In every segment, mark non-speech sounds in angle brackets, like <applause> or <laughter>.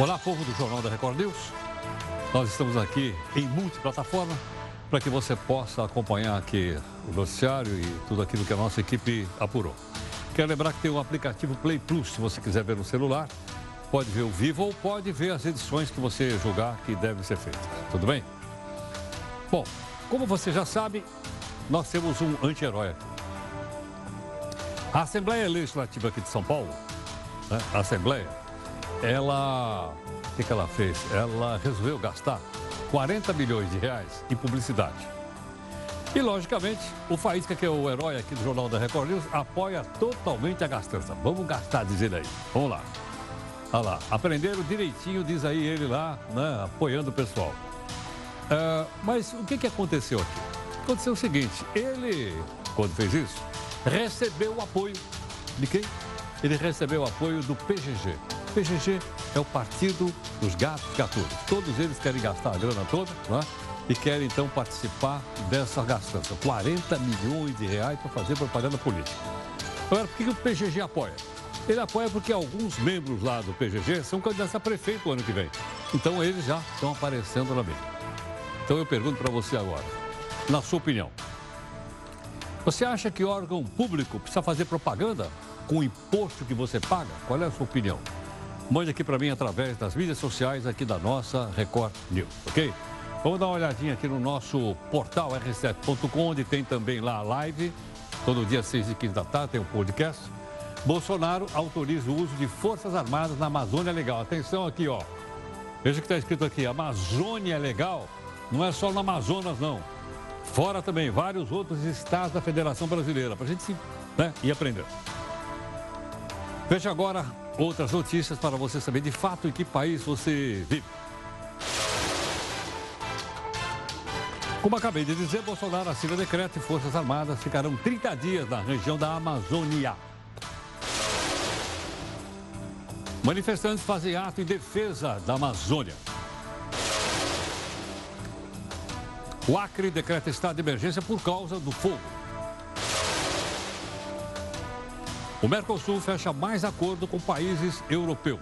Olá, povo do Jornal da Record News. Nós estamos aqui em multiplataforma para que você possa acompanhar aqui o noticiário e tudo aquilo que a nossa equipe apurou. Quero lembrar que tem o aplicativo Play Plus, se você quiser ver no celular, pode ver o vivo ou pode ver as edições que você julgar que devem ser feitas. Tudo bem? Bom, como você já sabe, nós temos um anti-herói aqui. A Assembleia Legislativa aqui de São Paulo, né, a Assembleia, ela, o que, que ela fez? Ela resolveu gastar 40 milhões de reais em publicidade. E, logicamente, o Faísca, que é o herói aqui do Jornal da Record News, apoia totalmente a gastança. Vamos gastar, diz ele aí. Vamos lá. Olha lá, aprenderam direitinho, diz aí ele lá, né, apoiando o pessoal. Uh, mas o que, que aconteceu aqui? Aconteceu o seguinte, ele, quando fez isso, recebeu o apoio de quem? Ele recebeu o apoio do PGG. PGG é o Partido dos Gatos Gatunos. Todos eles querem gastar a grana toda né? e querem então participar dessa gastança. 40 milhões de reais para fazer propaganda política. Agora, por que o PGG apoia? Ele apoia porque alguns membros lá do PGG são candidatos a prefeito o ano que vem. Então eles já estão aparecendo na mídia. Então eu pergunto para você agora, na sua opinião, você acha que órgão público precisa fazer propaganda com o imposto que você paga? Qual é a sua opinião? Mande aqui para mim através das mídias sociais aqui da nossa Record News, ok? Vamos dar uma olhadinha aqui no nosso portal r7.com, onde tem também lá a live. Todo dia, 6 e 15 da tarde, tem um podcast. Bolsonaro autoriza o uso de Forças Armadas na Amazônia Legal. Atenção aqui, ó. Veja o que está escrito aqui. Amazônia Legal não é só no Amazonas, não. Fora também, vários outros estados da Federação Brasileira, para a gente né, ir aprendendo. Veja agora outras notícias para você saber de fato em que país você vive. Como acabei de dizer, Bolsonaro assina decreto e Forças Armadas ficarão 30 dias na região da Amazônia. Manifestantes fazem ato em defesa da Amazônia. O Acre decreta estado de emergência por causa do fogo. O Mercosul fecha mais acordo com países europeus.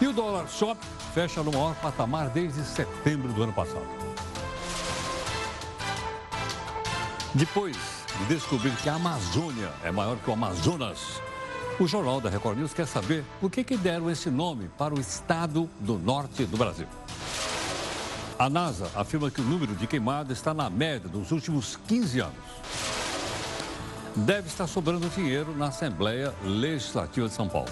E o dólar sobe, fecha no maior patamar desde setembro do ano passado. Depois de descobrir que a Amazônia é maior que o Amazonas, o Jornal da Record News quer saber por que, que deram esse nome para o estado do norte do Brasil. A NASA afirma que o número de queimadas está na média dos últimos 15 anos deve estar sobrando dinheiro na Assembleia Legislativa de São Paulo.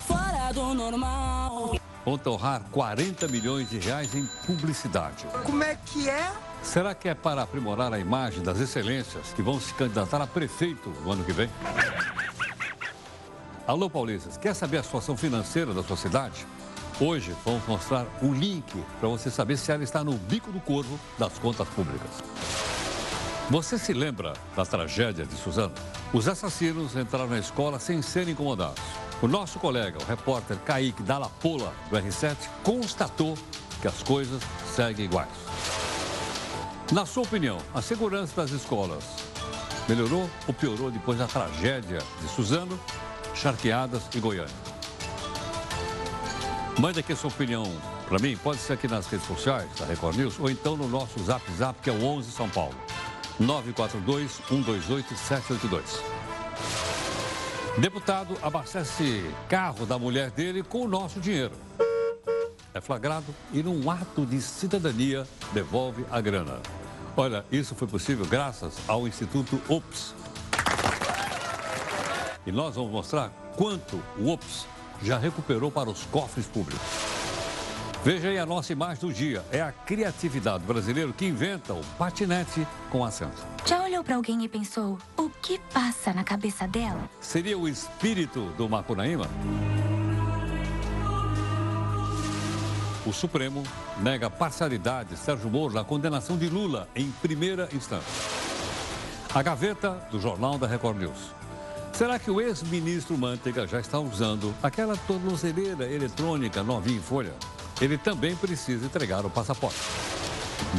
fora do normal. Vão torrar 40 milhões de reais em publicidade. Como é que é? Será que é para aprimorar a imagem das excelências que vão se candidatar a prefeito no ano que vem? Alô, paulistas, quer saber a situação financeira da sua cidade? Hoje vamos mostrar o link para você saber se ela está no bico do corvo das contas públicas. Você se lembra da tragédia de Suzano? Os assassinos entraram na escola sem serem incomodados. O nosso colega, o repórter Kaique Dalapola, do R7, constatou que as coisas seguem iguais. Na sua opinião, a segurança das escolas melhorou ou piorou depois da tragédia de Suzano, Charqueadas e Goiânia? Mande aqui sua opinião para mim, pode ser aqui nas redes sociais da Record News ou então no nosso Zap Zap, que é o 11 São Paulo. 942 128 782. Deputado abastece carro da mulher dele com o nosso dinheiro. É flagrado e, num ato de cidadania, devolve a grana. Olha, isso foi possível graças ao Instituto OPS. E nós vamos mostrar quanto o OPS já recuperou para os cofres públicos. Veja aí a nossa imagem do dia. É a criatividade brasileira que inventa o patinete com assento. Já olhou para alguém e pensou, o que passa na cabeça dela? Seria o espírito do Macunaíma? O Supremo nega parcialidade de Sérgio Moro na condenação de Lula em primeira instância. A gaveta do Jornal da Record News. Será que o ex-ministro Manteiga já está usando aquela tornozeleira eletrônica novinha em folha? Ele também precisa entregar o passaporte.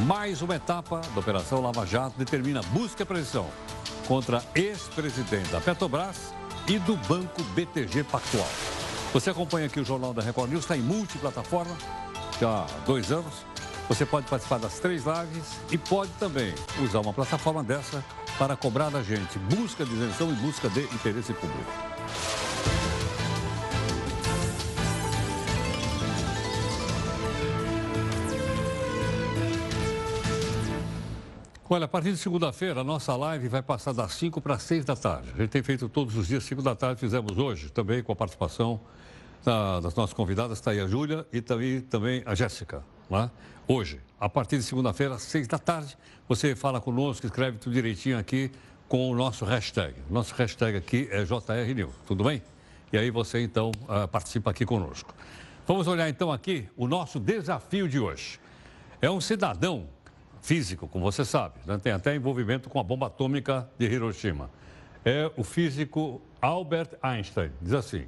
Mais uma etapa da Operação Lava Jato determina busca e apreensão contra ex-presidente da Petrobras e do Banco BTG Pactual. Você acompanha aqui o Jornal da Record News, está em multiplataforma, já há dois anos. Você pode participar das três lives e pode também usar uma plataforma dessa para cobrar da gente busca de isenção e busca de interesse público. Olha, a partir de segunda-feira, a nossa live vai passar das 5 para 6 da tarde. A gente tem feito todos os dias, 5 da tarde, fizemos hoje também com a participação da, das nossas convidadas, está aí a Júlia e também, também a Jéssica. Né? Hoje, a partir de segunda-feira, às 6 da tarde, você fala conosco, escreve tudo direitinho aqui com o nosso hashtag. Nosso hashtag aqui é JRNews, tudo bem? E aí você então uh, participa aqui conosco. Vamos olhar então aqui o nosso desafio de hoje. É um cidadão físico, como você sabe, né? tem até envolvimento com a bomba atômica de Hiroshima. É o físico Albert Einstein. Diz assim: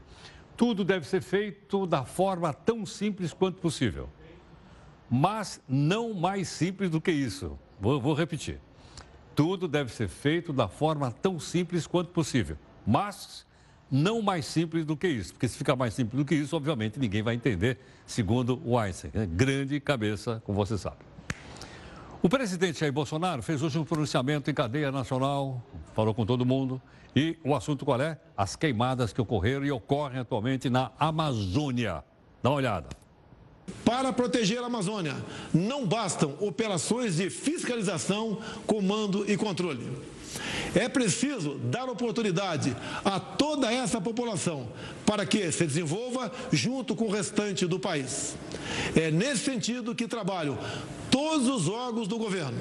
tudo deve ser feito da forma tão simples quanto possível, mas não mais simples do que isso. Vou, vou repetir. Tudo deve ser feito da forma tão simples quanto possível, mas não mais simples do que isso, porque se ficar mais simples do que isso, obviamente ninguém vai entender, segundo o Einstein. Né? Grande cabeça, como você sabe. O presidente Jair Bolsonaro fez hoje um pronunciamento em cadeia nacional, falou com todo mundo. E o assunto qual é? As queimadas que ocorreram e ocorrem atualmente na Amazônia. Dá uma olhada. Para proteger a Amazônia, não bastam operações de fiscalização, comando e controle. É preciso dar oportunidade a toda essa população para que se desenvolva junto com o restante do país. É nesse sentido que trabalham todos os órgãos do governo.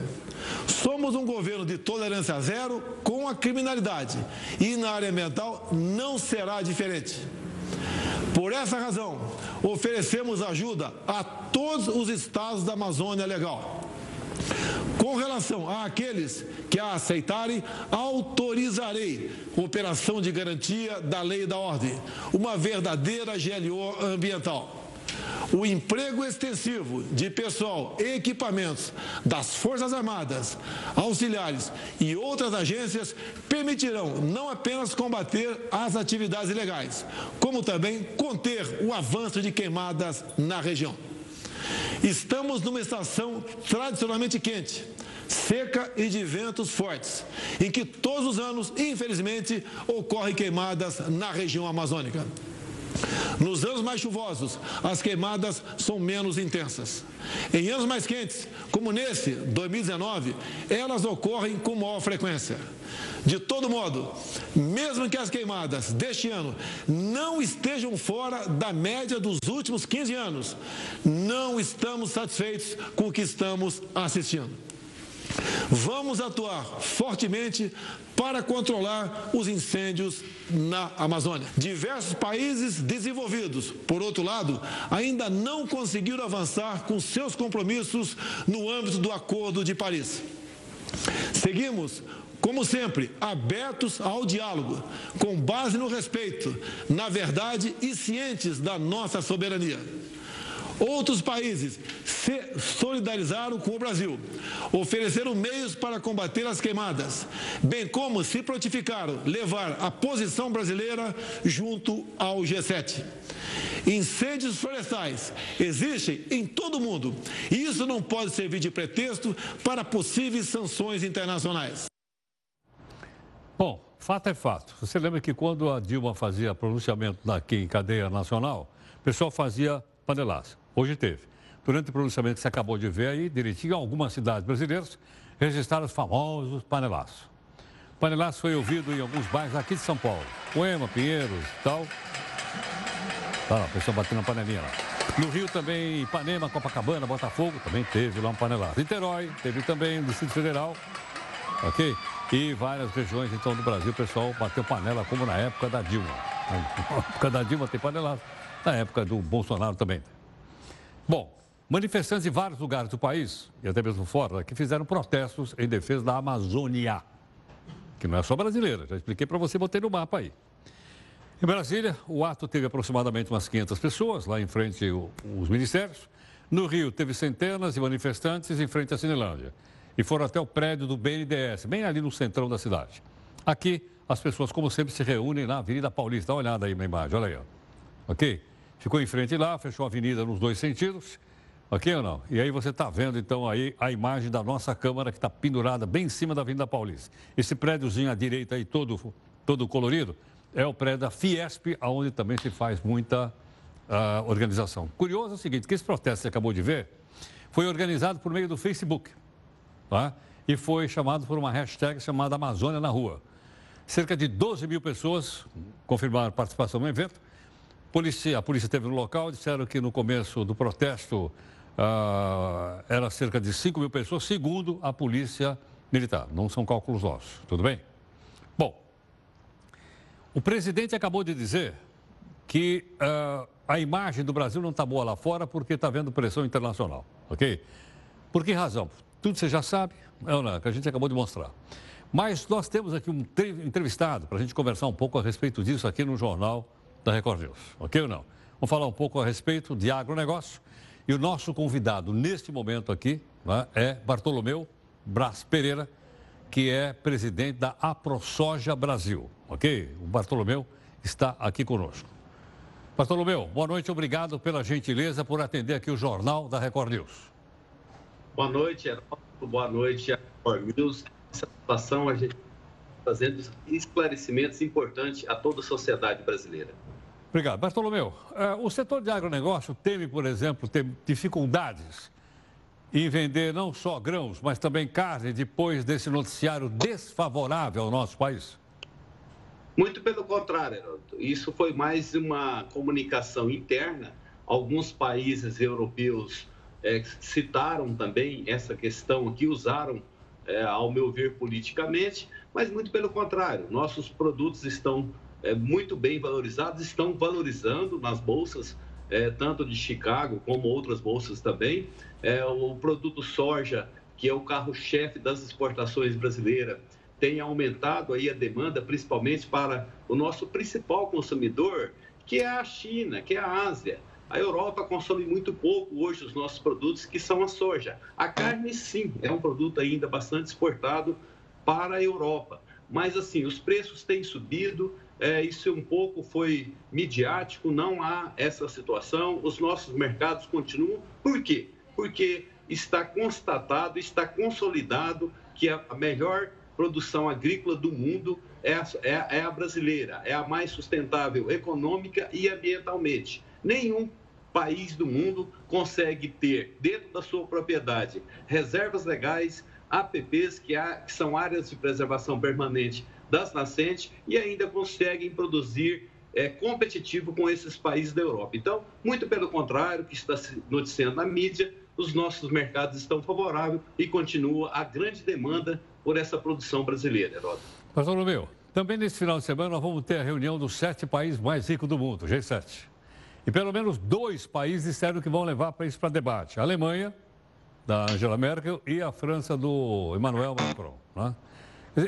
Somos um governo de tolerância zero com a criminalidade e na área ambiental não será diferente. Por essa razão, oferecemos ajuda a todos os estados da Amazônia Legal. Com relação àqueles que a aceitarem, autorizarei operação de garantia da lei e da ordem, uma verdadeira GLO ambiental. O emprego extensivo de pessoal e equipamentos das Forças Armadas, auxiliares e outras agências permitirão não apenas combater as atividades ilegais, como também conter o avanço de queimadas na região. Estamos numa estação tradicionalmente quente, seca e de ventos fortes, em que todos os anos, infelizmente, ocorrem queimadas na região amazônica. Nos anos mais chuvosos, as queimadas são menos intensas. Em anos mais quentes, como nesse, 2019, elas ocorrem com maior frequência. De todo modo, mesmo que as queimadas deste ano não estejam fora da média dos últimos 15 anos, não estamos satisfeitos com o que estamos assistindo. Vamos atuar fortemente para controlar os incêndios na Amazônia. Diversos países desenvolvidos, por outro lado, ainda não conseguiram avançar com seus compromissos no âmbito do Acordo de Paris. Seguimos como sempre, abertos ao diálogo, com base no respeito, na verdade e cientes da nossa soberania. Outros países se solidarizaram com o Brasil, ofereceram meios para combater as queimadas, bem como se prontificaram levar a posição brasileira junto ao G7. Incêndios florestais existem em todo o mundo e isso não pode servir de pretexto para possíveis sanções internacionais. Bom, fato é fato. Você lembra que quando a Dilma fazia pronunciamento aqui em cadeia nacional, o pessoal fazia panelaço. Hoje teve. Durante o pronunciamento que você acabou de ver aí, direitinho, algumas cidades brasileiras registraram os famosos panelaços. O panelaço foi ouvido em alguns bairros aqui de São Paulo. Poema, Pinheiros e tal. Tá lá, o pessoal batendo na panelinha lá. No Rio também, Ipanema, Copacabana, Botafogo, também teve lá um panelaço. Niterói, teve também no Distrito Federal, ok? E várias regiões, então, do Brasil, o pessoal bateu panela, como na época da Dilma. <laughs> Na época da Dilma tem panelaço, na época do Bolsonaro também. Bom, manifestantes em vários lugares do país, e até mesmo fora, que fizeram protestos em defesa da Amazônia, que não é só brasileira, já expliquei para você, botei no mapa aí. Em Brasília, o ato teve aproximadamente umas 500 pessoas, lá em frente aos ministérios. No Rio, teve centenas de manifestantes em frente à Cinelândia. E foram até o prédio do BNDES, bem ali no centrão da cidade. Aqui, as pessoas, como sempre, se reúnem na Avenida Paulista. Dá uma olhada aí na imagem, olha aí. Ó. Ok? Ficou em frente lá, fechou a avenida nos dois sentidos. Ok ou não? E aí você está vendo, então, aí a imagem da nossa Câmara que está pendurada bem em cima da Avenida Paulista. Esse prédiozinho à direita aí, todo, todo colorido, é o prédio da Fiesp, onde também se faz muita uh, organização. Curioso é o seguinte, que esse protesto que você acabou de ver foi organizado por meio do Facebook. Tá? E foi chamado por uma hashtag chamada Amazônia na Rua. Cerca de 12 mil pessoas confirmaram participação no evento. Polícia, a polícia esteve no local, disseram que no começo do protesto uh, era cerca de 5 mil pessoas, segundo a polícia militar. Não são cálculos nossos, tudo bem? Bom, o presidente acabou de dizer que uh, a imagem do Brasil não está boa lá fora porque está havendo pressão internacional, ok? Por que razão? Tudo você já sabe, é não, que a gente acabou de mostrar. Mas nós temos aqui um entrevistado para a gente conversar um pouco a respeito disso aqui no Jornal da Record News, ok ou não? Vamos falar um pouco a respeito de agronegócio. E o nosso convidado neste momento aqui né, é Bartolomeu Braz Pereira, que é presidente da AproSoja Brasil, ok? O Bartolomeu está aqui conosco. Bartolomeu, boa noite, obrigado pela gentileza por atender aqui o Jornal da Record News. Boa noite, Heródoto, boa noite, Record News. Satisfação a gente fazendo esclarecimentos importantes a toda a sociedade brasileira. Obrigado. Bartolomeu, eh, o setor de agronegócio teme, por exemplo, ter dificuldades em vender não só grãos, mas também carne depois desse noticiário desfavorável ao nosso país? Muito pelo contrário, Heródoto. Isso foi mais uma comunicação interna. Alguns países europeus é, citaram também essa questão aqui, usaram, é, ao meu ver, politicamente, mas muito pelo contrário, nossos produtos estão é, muito bem valorizados, estão valorizando nas bolsas, é, tanto de Chicago como outras bolsas também. É, o produto soja, que é o carro-chefe das exportações brasileiras, tem aumentado aí a demanda, principalmente para o nosso principal consumidor, que é a China, que é a Ásia. A Europa consome muito pouco hoje os nossos produtos, que são a soja. A carne, sim, é um produto ainda bastante exportado para a Europa. Mas, assim, os preços têm subido, é, isso um pouco foi midiático, não há essa situação, os nossos mercados continuam. Por quê? Porque está constatado, está consolidado que a melhor produção agrícola do mundo é a, é, é a brasileira, é a mais sustentável econômica e ambientalmente. Nenhum país do mundo consegue ter, dentro da sua propriedade, reservas legais, APPs, que, há, que são áreas de preservação permanente das nascentes, e ainda conseguem produzir é, competitivo com esses países da Europa. Então, muito pelo contrário, que está se noticiando na mídia, os nossos mercados estão favoráveis e continua a grande demanda por essa produção brasileira, Heródoto. Pastor meu, também nesse final de semana nós vamos ter a reunião dos sete países mais ricos do mundo, G7. E pelo menos dois países disseram que vão levar para isso para debate. A Alemanha, da Angela Merkel, e a França do Emmanuel Macron. Né?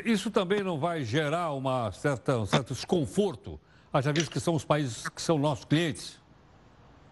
Isso também não vai gerar uma certa, um certo desconforto, haja visto que são os países que são nossos clientes?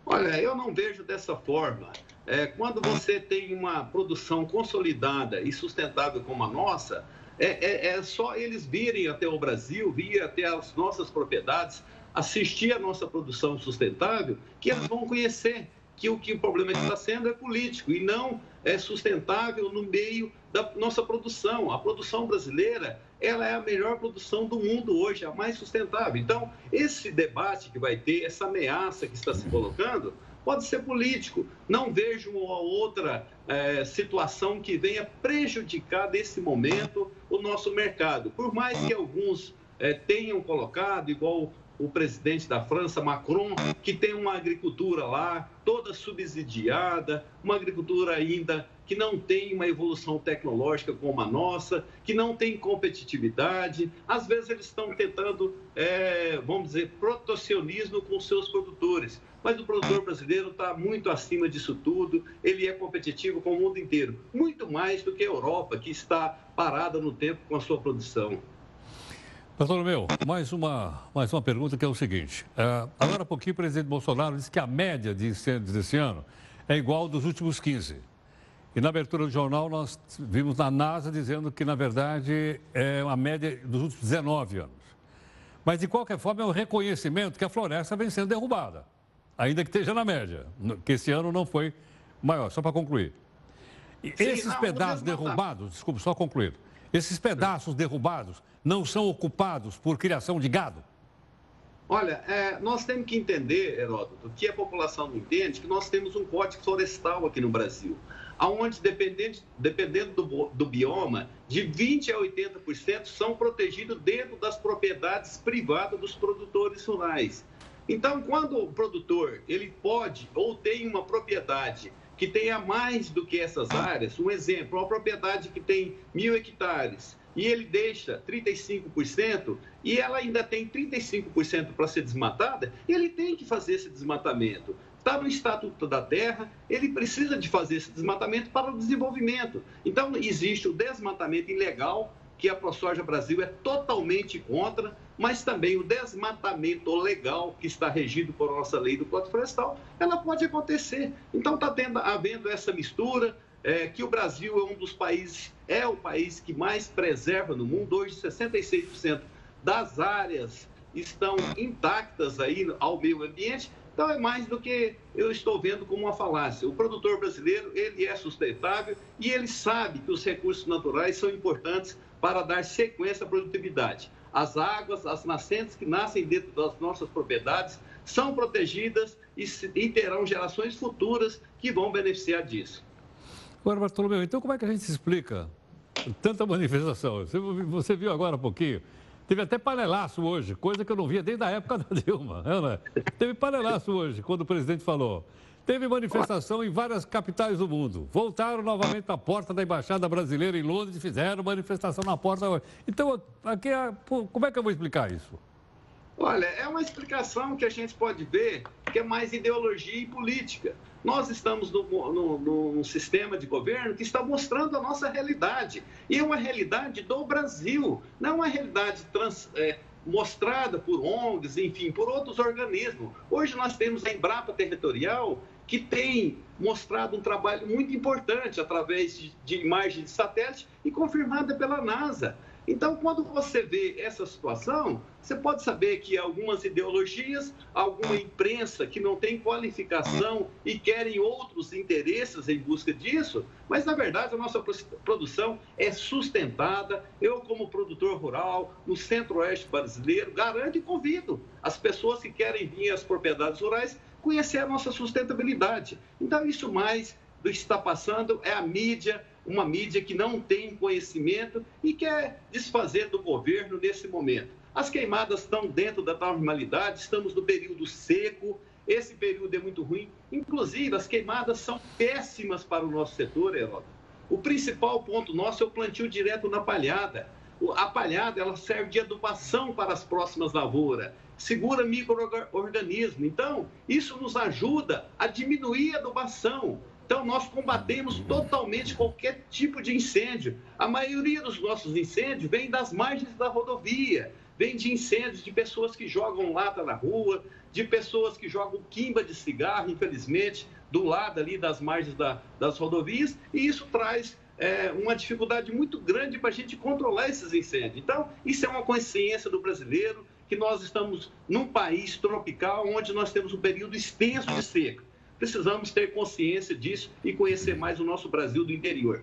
Olha, eu não vejo dessa forma. É, quando você tem uma produção consolidada e sustentável como a nossa, é, é, é só eles virem até o Brasil, vir até as nossas propriedades, assistir a nossa produção sustentável, que eles vão conhecer que o que o problema está sendo é político e não é sustentável no meio da nossa produção. A produção brasileira, ela é a melhor produção do mundo hoje, a mais sustentável. Então, esse debate que vai ter, essa ameaça que está se colocando, pode ser político. Não vejo uma outra é, situação que venha prejudicar nesse momento o nosso mercado. Por mais que alguns é, tenham colocado, igual o presidente da França, Macron, que tem uma agricultura lá toda subsidiada, uma agricultura ainda que não tem uma evolução tecnológica como a nossa, que não tem competitividade. Às vezes eles estão tentando, é, vamos dizer, protecionismo com seus produtores. Mas o produtor brasileiro está muito acima disso tudo, ele é competitivo com o mundo inteiro, muito mais do que a Europa, que está parada no tempo com a sua produção. Bartolomeu, mais uma, mais uma pergunta que é o seguinte. Uh, agora há pouquinho o presidente Bolsonaro disse que a média de incêndios desse ano é igual dos últimos 15. E na abertura do jornal nós vimos na NASA dizendo que, na verdade, é uma média dos últimos 19 anos. Mas, de qualquer forma, é um reconhecimento que a floresta vem sendo derrubada, ainda que esteja na média, que esse ano não foi maior. Só para concluir. Sim, esses não, pedaços derrubados, desculpe, só concluir. Esses pedaços derrubados não são ocupados por criação de gado? Olha, é, nós temos que entender, Heródoto, que a população não entende que nós temos um código florestal aqui no Brasil, onde, dependendo, dependendo do, do bioma, de 20% a 80% são protegidos dentro das propriedades privadas dos produtores rurais. Então, quando o produtor ele pode ou tem uma propriedade que tenha mais do que essas áreas, um exemplo, uma propriedade que tem mil hectares e ele deixa 35% e ela ainda tem 35% para ser desmatada, ele tem que fazer esse desmatamento. Está no Estatuto da Terra, ele precisa de fazer esse desmatamento para o desenvolvimento. Então, existe o desmatamento ilegal, que a ProSoja Brasil é totalmente contra, mas também o desmatamento legal, que está regido por nossa lei do Código Florestal, ela pode acontecer. Então, está havendo essa mistura, é, que o Brasil é um dos países, é o país que mais preserva no mundo. Hoje, 66% das áreas estão intactas aí ao meio ambiente. Então, é mais do que eu estou vendo como uma falácia. O produtor brasileiro, ele é sustentável e ele sabe que os recursos naturais são importantes para dar sequência à produtividade. As águas, as nascentes que nascem dentro das nossas propriedades são protegidas e, e terão gerações futuras que vão beneficiar disso. Agora, Bartolomeu, então como é que a gente explica tanta manifestação? Você, viu agora um pouquinho. Teve até panelaço hoje, coisa que eu não via desde a época <laughs> da Dilma. Né? Teve panelaço hoje, quando o presidente falou. Teve manifestação em várias capitais do mundo. Voltaram novamente à porta da Embaixada Brasileira em Londres e fizeram manifestação na porta. Então, aqui, como é que eu vou explicar isso? Olha, é uma explicação que a gente pode ver que é mais ideologia e política. Nós estamos num sistema de governo que está mostrando a nossa realidade. E é uma realidade do Brasil, não é uma realidade trans, é, mostrada por ONGs, enfim, por outros organismos. Hoje nós temos a Embrapa Territorial, que tem mostrado um trabalho muito importante através de, de imagens de satélite e confirmada pela NASA. Então, quando você vê essa situação, você pode saber que algumas ideologias, alguma imprensa que não tem qualificação e querem outros interesses em busca disso, mas na verdade a nossa produção é sustentada. Eu, como produtor rural no centro-oeste brasileiro, garanto e convido as pessoas que querem vir às propriedades rurais conhecer a nossa sustentabilidade. Então, isso mais do que está passando é a mídia, uma mídia que não tem conhecimento e quer desfazer do governo nesse momento. As queimadas estão dentro da normalidade, estamos no período seco, esse período é muito ruim. Inclusive, as queimadas são péssimas para o nosso setor, Heródoto. O principal ponto nosso é o plantio direto na palhada. A palhada ela serve de adubação para as próximas lavouras, segura micro-organismo. Então, isso nos ajuda a diminuir a adubação. Então, nós combatemos totalmente qualquer tipo de incêndio. A maioria dos nossos incêndios vem das margens da rodovia, vem de incêndios de pessoas que jogam lata na rua, de pessoas que jogam quimba de cigarro, infelizmente, do lado ali das margens da, das rodovias, e isso traz é, uma dificuldade muito grande para a gente controlar esses incêndios. Então, isso é uma consciência do brasileiro, que nós estamos num país tropical onde nós temos um período extenso de seca. Precisamos ter consciência disso e conhecer mais o nosso Brasil do interior.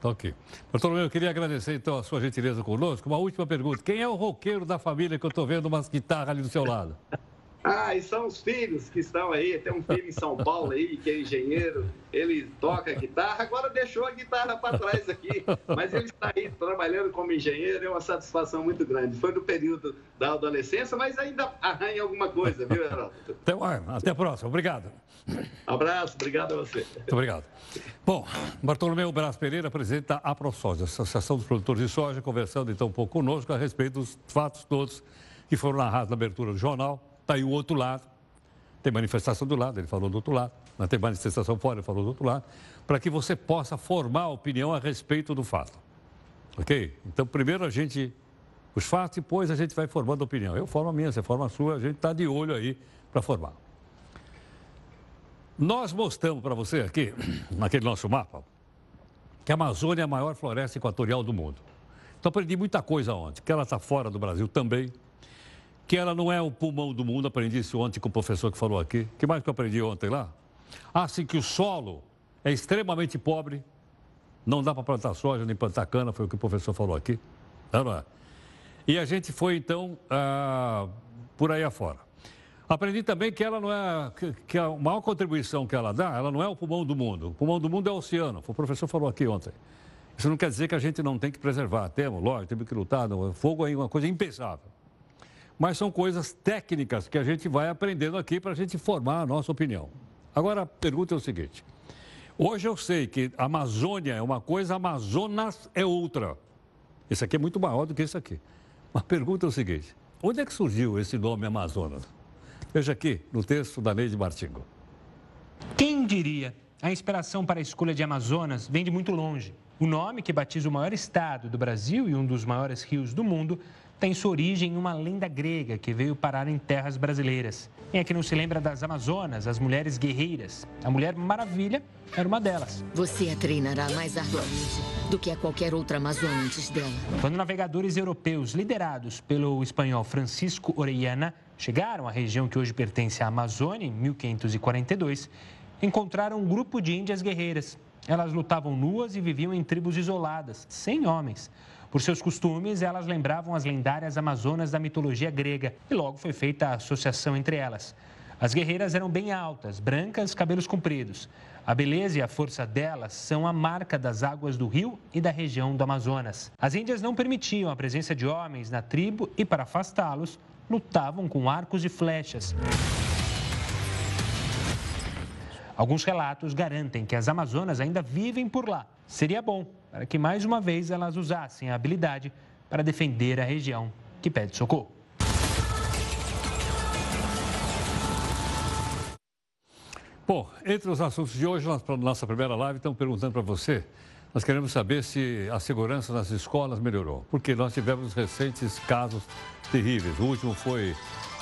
Tá ok. Bartolomeu, eu queria agradecer então a sua gentileza conosco. Uma última pergunta. Quem é o roqueiro da família que eu estou vendo umas guitarras ali do seu lado? <laughs> Ah, e são os filhos que estão aí. Tem um filho em São Paulo aí, que é engenheiro, ele toca guitarra, agora deixou a guitarra para trás aqui, mas ele está aí trabalhando como engenheiro, é uma satisfação muito grande. Foi no período da adolescência, mas ainda arranha alguma coisa, viu, Heraldo? Até, até a próxima, obrigado. Abraço, obrigado a você. Muito obrigado. Bom, Bartolomeu Braz Pereira, presidente da AproSoja, Associação dos Produtores de Soja, conversando então um pouco conosco a respeito dos fatos todos que foram narrados na abertura do jornal Está aí o outro lado. Tem manifestação do lado, ele falou do outro lado. Não tem manifestação fora, ele falou do outro lado. Para que você possa formar opinião a respeito do fato. Ok? Então, primeiro a gente. Os fatos, depois a gente vai formando opinião. Eu formo a minha, você forma a sua, a gente está de olho aí para formar. Nós mostramos para você aqui, <clears throat> naquele nosso mapa, que a Amazônia é a maior floresta equatorial do mundo. Então aprendi muita coisa ontem, que ela está fora do Brasil também, que ela não é o pulmão do mundo, aprendi isso ontem com o professor que falou aqui. Que mais que eu aprendi ontem lá? Ah, sim, que o solo é extremamente pobre, não dá para plantar soja nem plantar cana, foi o que o professor falou aqui. Não, é? E a gente foi, então, ah, por aí afora. Aprendi também que ela não é, que, a maior contribuição que ela dá, ela não é o pulmão do mundo. O pulmão do mundo é o oceano. O professor falou aqui ontem. Isso não quer dizer que a gente não tem que preservar. Temos, lógico, temos que lutar. Não, fogo é uma coisa impensável. Mas são coisas técnicas que a gente vai aprendendo aqui para a gente formar a nossa opinião. Agora, a pergunta é o seguinte. Hoje eu sei que Amazônia é uma coisa, Amazonas é outra. Esse aqui é muito maior do que esse aqui. Uma pergunta é o seguinte: onde é que surgiu esse nome Amazonas? Veja aqui no texto da Neide Martingo. Quem diria? A inspiração para a escolha de Amazonas vem de muito longe. O nome, que batiza o maior estado do Brasil e um dos maiores rios do mundo, tem sua origem em uma lenda grega que veio parar em terras brasileiras. Quem é que não se lembra das Amazonas, as mulheres guerreiras? A Mulher Maravilha era uma delas. Você a treinará mais arduamente do que a qualquer outra Amazônia antes dela. Quando navegadores europeus, liderados pelo espanhol Francisco Orellana, chegaram à região que hoje pertence à Amazônia, em 1542, encontraram um grupo de índias guerreiras. Elas lutavam nuas e viviam em tribos isoladas, sem homens. Por seus costumes, elas lembravam as lendárias Amazonas da mitologia grega e logo foi feita a associação entre elas. As guerreiras eram bem altas, brancas, cabelos compridos. A beleza e a força delas são a marca das águas do rio e da região do Amazonas. As índias não permitiam a presença de homens na tribo e, para afastá-los, lutavam com arcos e flechas. Alguns relatos garantem que as Amazonas ainda vivem por lá. Seria bom para que mais uma vez elas usassem a habilidade para defender a região que pede socorro. Bom, entre os assuntos de hoje, na nossa primeira live, estamos perguntando para você. Nós queremos saber se a segurança nas escolas melhorou, porque nós tivemos recentes casos terríveis. O último foi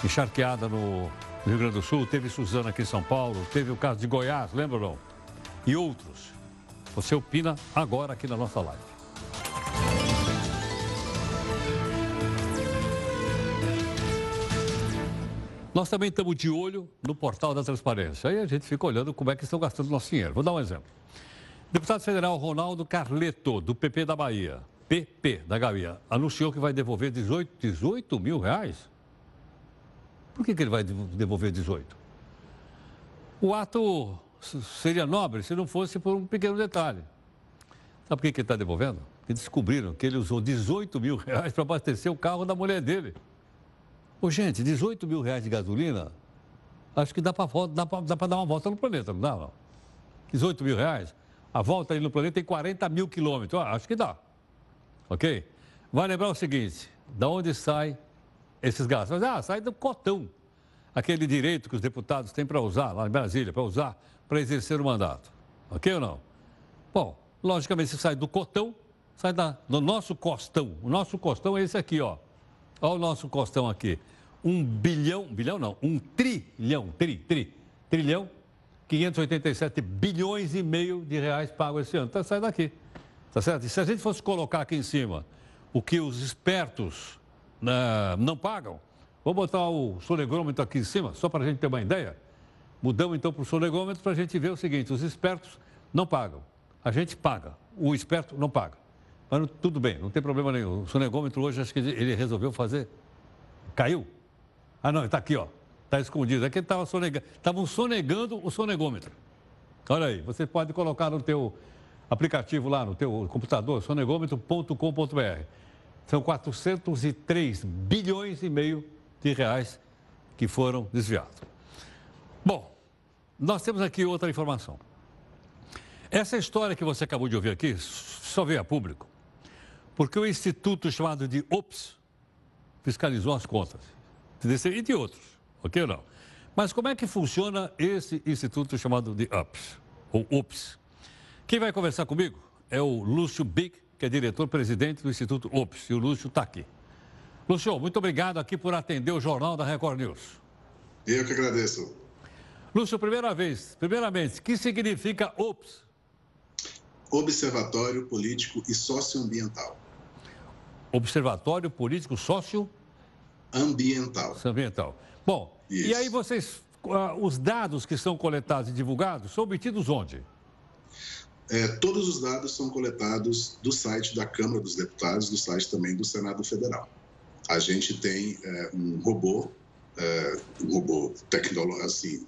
encharqueada no Rio Grande do Sul, teve Suzana aqui em São Paulo, teve o caso de Goiás, lembra não? E outros. Você opina agora aqui na nossa live. Nós também estamos de olho no portal da transparência. Aí a gente fica olhando como é que estão gastando nosso dinheiro. Vou dar um exemplo. Deputado federal Ronaldo Carleto, do PP da Bahia, PP da Bahia, anunciou que vai devolver 18, 18 mil reais. Por que, que ele vai devolver 18? O ato seria nobre se não fosse por um pequeno detalhe. Sabe por que, que ele está devolvendo? Porque descobriram que ele usou 18 mil reais para abastecer o carro da mulher dele. Ô, gente, 18 mil reais de gasolina, acho que dá para dar uma volta no planeta, não dá, não? 18 mil reais? A volta aí no planeta tem 40 mil quilômetros. Ah, acho que dá. Ok? Vai lembrar o seguinte: da onde sai esses gastos? Ah, sai do cotão. Aquele direito que os deputados têm para usar, lá em Brasília, para usar, para exercer o mandato. Ok ou não? Bom, logicamente, se sai do cotão, sai da, do nosso costão. O nosso costão é esse aqui, ó. Olha o nosso costão aqui. Um bilhão, bilhão não, um trilhão, tri, tri, trilhão 587 bilhões e meio de reais pagos esse ano. Então sai daqui. Tá certo? E se a gente fosse colocar aqui em cima o que os espertos né, não pagam, vou botar o sonegômetro aqui em cima, só para a gente ter uma ideia. Mudamos então para o sonegômetro para a gente ver o seguinte: os espertos não pagam, a gente paga, o esperto não paga. Mas tudo bem, não tem problema nenhum. O sonegômetro hoje, acho que ele resolveu fazer. Caiu? Ah, não, está aqui, ó. Está escondido. É que estavam sonegando, sonegando o sonegômetro. Olha aí, você pode colocar no teu aplicativo lá, no teu computador, sonegômetro.com.br. São 403 bilhões e meio de reais que foram desviados. Bom, nós temos aqui outra informação. Essa história que você acabou de ouvir aqui só veio a público porque o instituto chamado de OPS fiscalizou as contas. E de outros ok ou não? Mas como é que funciona esse instituto chamado de UPS, ou UPS? Quem vai conversar comigo é o Lúcio Bic, que é diretor-presidente do Instituto UPS, e o Lúcio está aqui. Lúcio, muito obrigado aqui por atender o Jornal da Record News. Eu que agradeço. Lúcio, primeira vez, primeiramente, o que significa UPS? Observatório Político e Socioambiental. Observatório Político Sócio... Ambiental. Ambiental. Bom, Isso. e aí vocês, uh, os dados que são coletados e divulgados são obtidos onde? É, todos os dados são coletados do site da Câmara dos Deputados, do site também do Senado Federal. A gente tem é, um robô, é, um robô tecnológico, assim,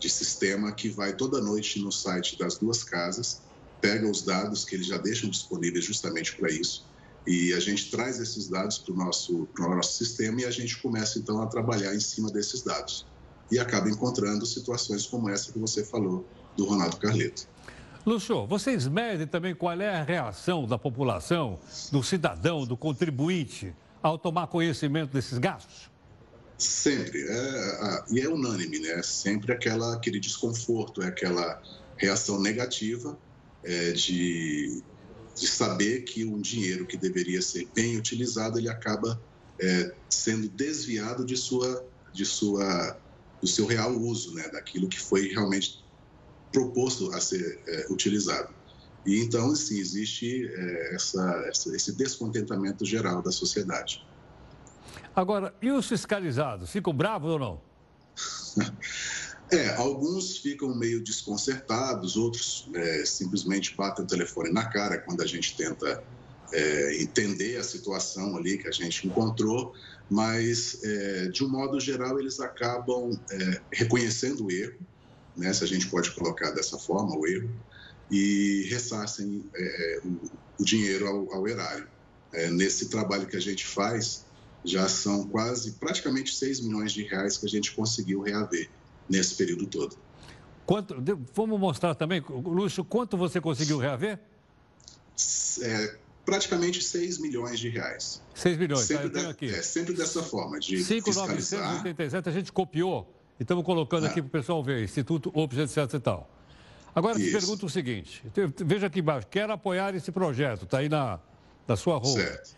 de sistema que vai toda noite no site das duas casas, pega os dados que eles já deixam disponíveis justamente para isso, e a gente traz esses dados para o nosso, nosso sistema e a gente começa então a trabalhar em cima desses dados. E acaba encontrando situações como essa que você falou do Ronaldo Carleto. Lúcio, vocês medem também qual é a reação da população, do cidadão, do contribuinte, ao tomar conhecimento desses gastos? Sempre. É, e é unânime, né? Sempre aquela, aquele desconforto, é aquela reação negativa é, de, de saber que um dinheiro que deveria ser bem utilizado, ele acaba é, sendo desviado de sua, de sua, do seu real uso, né? Daquilo que foi realmente proposto a ser é, utilizado. E então, sim, existe é, essa, essa, esse descontentamento geral da sociedade. Agora, e os fiscalizados? Ficam bravos ou não? <laughs> É, alguns ficam meio desconcertados, outros é, simplesmente batem o telefone na cara quando a gente tenta é, entender a situação ali que a gente encontrou, mas é, de um modo geral eles acabam reconhecendo o erro, né, se a gente pode colocar dessa forma, o erro, e ressarcem é, o, o, dinheiro ao, ao erário. É, nesse trabalho que a gente faz, já são quase, praticamente 6 milhões de reais que a gente conseguiu reaver nesse período todo. Quanto, vamos mostrar também, Lúcio, quanto você conseguiu reaver? É, praticamente 6 milhões de reais. 6 milhões, sempre, tá, de, aqui. É, sempre dessa forma, de 5,987 a gente copiou e estamos colocando aqui para o pessoal ver, Instituto OPS, etc e tal. Agora, Isso. te pergunto o seguinte, veja aqui embaixo, quero apoiar esse projeto, está aí na, na sua roupa. Certo.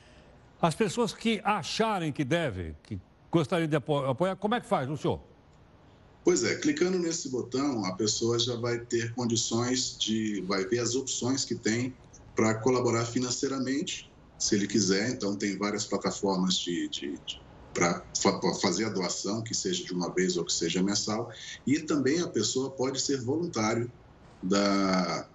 As pessoas que acharem que devem, que gostariam de apoiar, como é que faz, senhor? Pois é, clicando nesse botão, a pessoa já vai ter condições de, vai ver as opções que tem para colaborar financeiramente, se ele quiser. Então, tem várias plataformas de, de, de para fazer a doação, que seja de uma vez ou que seja mensal. E também a pessoa pode ser voluntário da,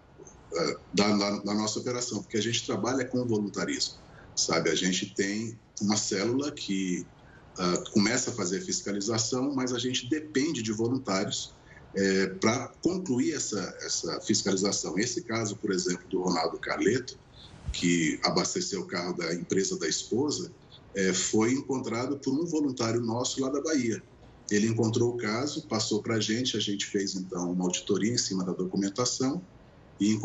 da, da, da nossa operação, porque a gente trabalha com voluntarismo, sabe? A gente tem uma célula que uh, começa a fazer fiscalização, mas a gente depende de voluntários é, para concluir essa, essa fiscalização. Esse caso, por exemplo, do Ronaldo Carleto, que abasteceu o carro da empresa da esposa, é, foi encontrado por um voluntário nosso lá da Bahia. Ele encontrou o caso, passou para a gente, a gente fez então uma auditoria em cima da documentação e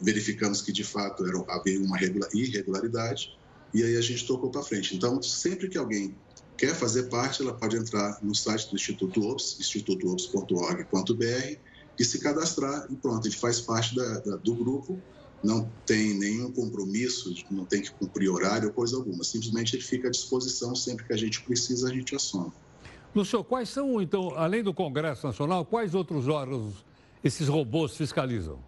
verificamos que de fato era, havia uma irregularidade e aí a gente tocou para frente. Então, sempre que alguém quer fazer parte, ela pode entrar no site do Instituto OPS, institutoops.org.br e se cadastrar e pronto, ele faz parte da, da, do grupo não tem nenhum compromisso, não tem que cumprir horário, coisa alguma. Simplesmente ele fica à disposição sempre que a gente precisa, a gente aciona. Lúcio, quais são, então, além do Congresso Nacional, quais outros órgãos esses robôs fiscalizam?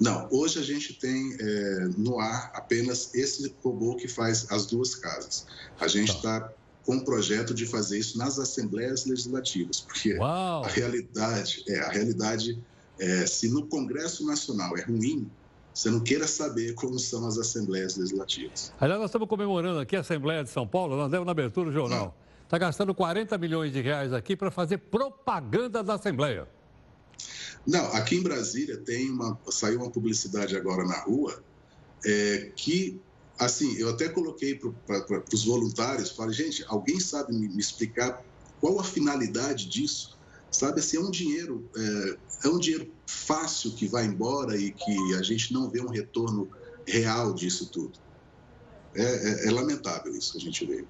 Não, hoje a gente tem é, no ar apenas esse robô que faz as duas casas. A gente está tá com um projeto de fazer isso nas assembleias legislativas, porque Uau. a realidade é a realidade é, se no Congresso Nacional é ruim, você não queira saber como são as assembleias legislativas. Aliás, nós estamos comemorando aqui a Assembleia de São Paulo, nós demos na abertura do jornal. Está gastando 40 milhões de reais aqui para fazer propaganda da Assembleia. Não, aqui em Brasília tem uma, saiu uma publicidade agora na rua é, que, assim, eu até coloquei para os voluntários, falei, gente, alguém sabe me, me explicar qual a finalidade disso? Sabe, assim, é um dinheiro, é, é um dinheiro fácil que vai embora e que a gente não vê um retorno real disso tudo. É, é, é lamentável isso que a gente vê.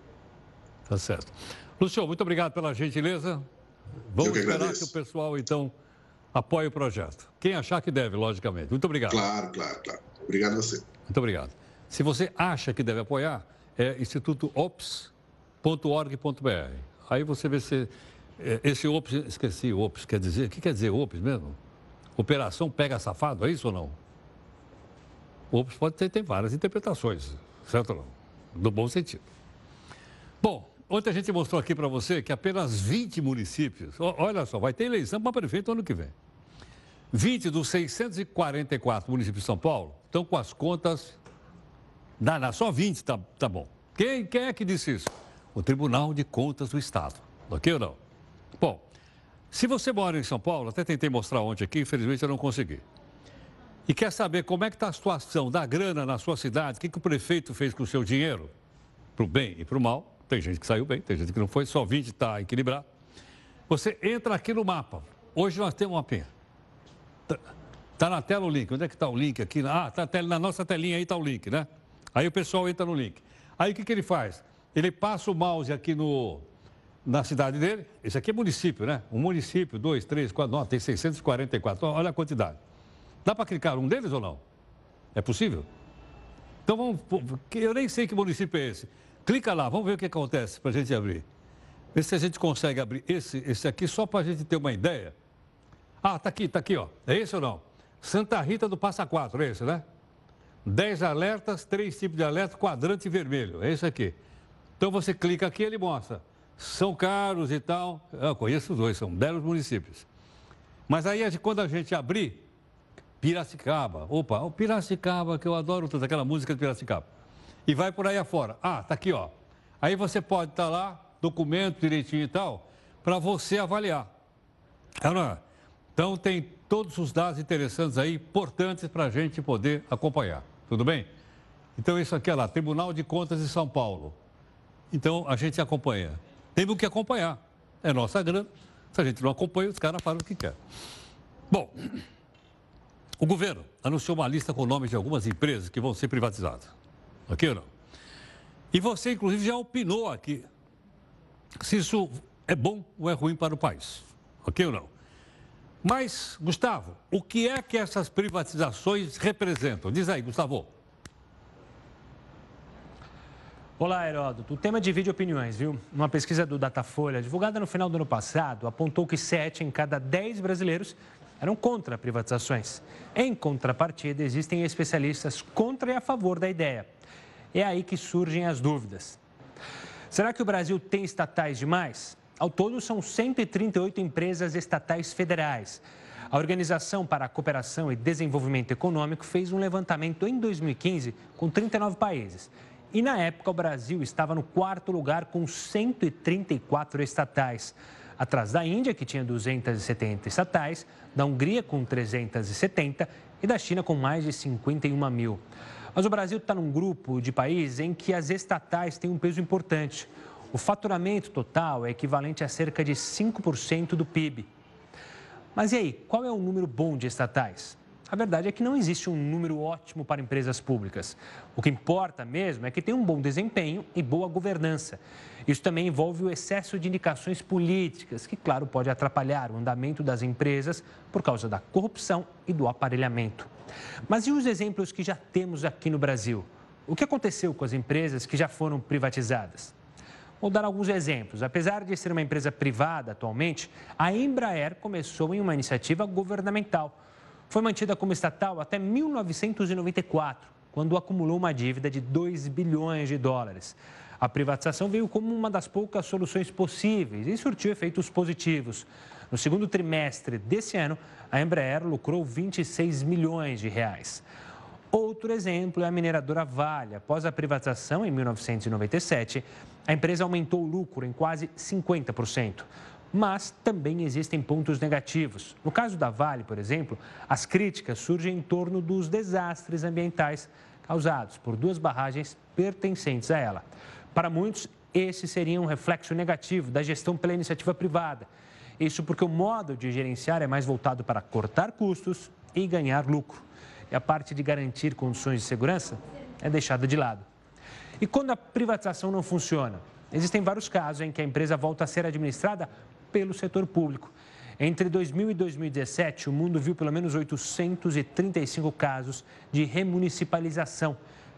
Tá certo. Lúcio, muito obrigado pela gentileza. Vamos que esperar que o pessoal, então, apoie o projeto. Quem achar que deve, logicamente. Muito obrigado. Claro, claro, claro. Obrigado a você. Muito obrigado. Se você acha que deve apoiar, é institutoops.org.br. Aí você vê se esse OPS, esqueci, OPS quer dizer, o que quer dizer OPS mesmo? Operação Pega Safado, é isso ou não? Ops pode ter, ter várias interpretações, certo ou não? No bom sentido. Bom, ontem a gente mostrou aqui para você que apenas 20 municípios, olha só, vai ter eleição para prefeito ano que vem. 20 dos 644 municípios de São Paulo estão com as contas. Não, só 20 tá, tá bom. Quem, quem é que disse isso? O Tribunal de Contas do Estado. Ok ou não? Bom, se você mora em São Paulo, até tentei mostrar ontem aqui, infelizmente eu não consegui. E quer saber como é que está a situação da grana na sua cidade, o que, que o prefeito fez com o seu dinheiro, para o bem e para o mal. Tem gente que saiu bem, tem gente que não foi, só 20 está equilibrado. Você entra aqui no mapa. Hoje nós temos uma pena. Está tá na tela o link. Onde é que está o link aqui? Ah, tá na nossa telinha aí está o link, né? Aí o pessoal entra no link. Aí o que, que ele faz? Ele passa o mouse aqui no, na cidade dele. Esse aqui é município, né? Um município, dois, três, quatro, não, tem 644. Olha a quantidade. Dá para clicar um deles ou não? É possível? Então vamos. Eu nem sei que município é esse. Clica lá, vamos ver o que acontece para a gente abrir. Vê se a gente consegue abrir esse, esse aqui só para a gente ter uma ideia. Ah, tá aqui, tá aqui, ó. É esse ou não? Santa Rita do Passa Quatro, é esse, né? 10 alertas, três tipos de alerta, quadrante vermelho. É esse aqui. Então você clica aqui ele mostra. São caros e tal. Eu conheço os dois, são belos municípios. Mas aí, quando a gente abrir, Piracicaba. Opa, o Piracicaba, que eu adoro toda aquela música de Piracicaba. E vai por aí afora. Ah, tá aqui, ó. Aí você pode estar tá lá, documento direitinho e tal, para você avaliar. É, é? Então tem todos os dados interessantes aí, importantes para a gente poder acompanhar. Tudo bem? Então isso aqui é lá, Tribunal de Contas de São Paulo. Então a gente acompanha. Temos que acompanhar. É nossa grana. Se a gente não acompanha, os caras falam o que quer. Bom, o governo anunciou uma lista com nomes de algumas empresas que vão ser privatizadas. Ok ou não? E você, inclusive, já opinou aqui se isso é bom ou é ruim para o país. Ok ou não? Mas, Gustavo, o que é que essas privatizações representam? Diz aí, Gustavo. Olá, Heródoto. O tema divide opiniões, viu? Uma pesquisa do Datafolha, divulgada no final do ano passado, apontou que 7 em cada 10 brasileiros eram contra privatizações. Em contrapartida, existem especialistas contra e a favor da ideia. É aí que surgem as dúvidas. Será que o Brasil tem estatais demais? Ao todo, são 138 empresas estatais federais. A Organização para a Cooperação e Desenvolvimento Econômico fez um levantamento em 2015 com 39 países. E na época, o Brasil estava no quarto lugar com 134 estatais, atrás da Índia, que tinha 270 estatais, da Hungria com 370 e da China com mais de 51 mil. Mas o Brasil está num grupo de países em que as estatais têm um peso importante. O faturamento total é equivalente a cerca de 5% do PIB. Mas e aí, qual é o número bom de estatais? A verdade é que não existe um número ótimo para empresas públicas. O que importa mesmo é que tem um bom desempenho e boa governança. Isso também envolve o excesso de indicações políticas, que, claro, pode atrapalhar o andamento das empresas por causa da corrupção e do aparelhamento. Mas e os exemplos que já temos aqui no Brasil? O que aconteceu com as empresas que já foram privatizadas? Vou dar alguns exemplos. Apesar de ser uma empresa privada atualmente, a Embraer começou em uma iniciativa governamental foi mantida como estatal até 1994, quando acumulou uma dívida de 2 bilhões de dólares. A privatização veio como uma das poucas soluções possíveis e surtiu efeitos positivos. No segundo trimestre desse ano, a Embraer lucrou 26 milhões de reais. Outro exemplo é a mineradora Vale. Após a privatização em 1997, a empresa aumentou o lucro em quase 50% mas também existem pontos negativos. No caso da Vale, por exemplo, as críticas surgem em torno dos desastres ambientais causados por duas barragens pertencentes a ela. Para muitos, esse seria um reflexo negativo da gestão pela iniciativa privada. Isso porque o modo de gerenciar é mais voltado para cortar custos e ganhar lucro. E a parte de garantir condições de segurança é deixada de lado. E quando a privatização não funciona? Existem vários casos em que a empresa volta a ser administrada pelo setor público. Entre 2000 e 2017, o mundo viu pelo menos 835 casos de remunicipalização,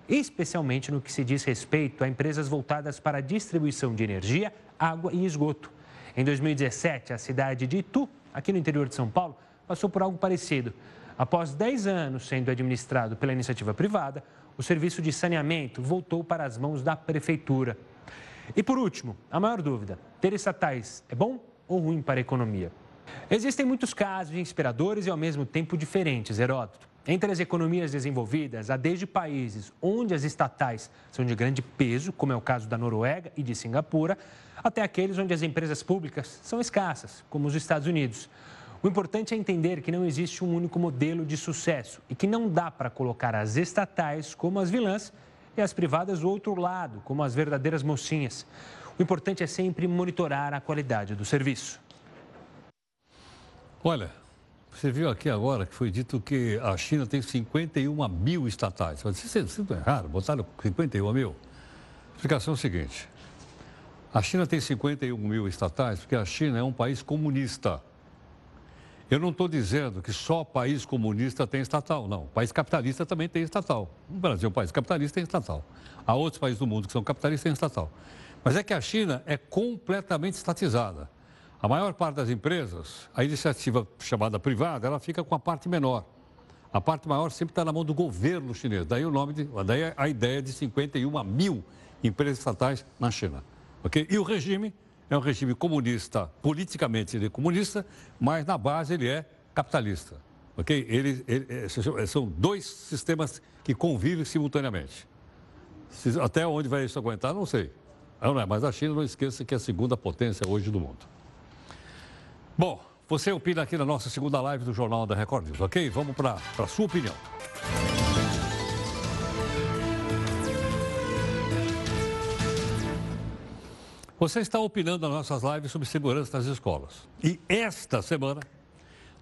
especialmente no que se diz respeito a empresas voltadas para a distribuição de energia, água e esgoto. Em 2017, a cidade de Itu, aqui no interior de São Paulo, passou por algo parecido. Após 10 anos sendo administrado pela iniciativa privada, o serviço de saneamento voltou para as mãos da prefeitura. E por último, a maior dúvida: ter estatais é bom ou ruim para a economia? Existem muitos casos inspiradores e ao mesmo tempo diferentes, Heródoto. Entre as economias desenvolvidas, há desde países onde as estatais são de grande peso, como é o caso da Noruega e de Singapura, até aqueles onde as empresas públicas são escassas, como os Estados Unidos. O importante é entender que não existe um único modelo de sucesso e que não dá para colocar as estatais como as vilãs e as privadas do outro lado, como as verdadeiras mocinhas. O importante é sempre monitorar a qualidade do serviço. Olha, você viu aqui agora que foi dito que a China tem 51 mil estatais. Isso é errado, botaram 51 mil. A explicação é o seguinte: a China tem 51 mil estatais porque a China é um país comunista. Eu não estou dizendo que só país comunista tem estatal, não. País capitalista também tem estatal. O Brasil é um país capitalista tem estatal. Há outros países do mundo que são capitalistas têm estatal. Mas é que a China é completamente estatizada. A maior parte das empresas, a iniciativa chamada privada, ela fica com a parte menor. A parte maior sempre está na mão do governo chinês. Daí o nome, de, daí a ideia de 51 mil empresas estatais na China. Okay? E o regime é um regime comunista, politicamente ele é comunista, mas na base ele é capitalista. Ok? Ele, ele, é, são dois sistemas que convivem simultaneamente. Até onde vai isso aguentar, não sei. Não é, mas a China, não esqueça que é a segunda potência hoje do mundo. Bom, você opina aqui na nossa segunda live do Jornal da Record News, ok? Vamos para a sua opinião. Você está opinando nas nossas lives sobre segurança nas escolas. E esta semana,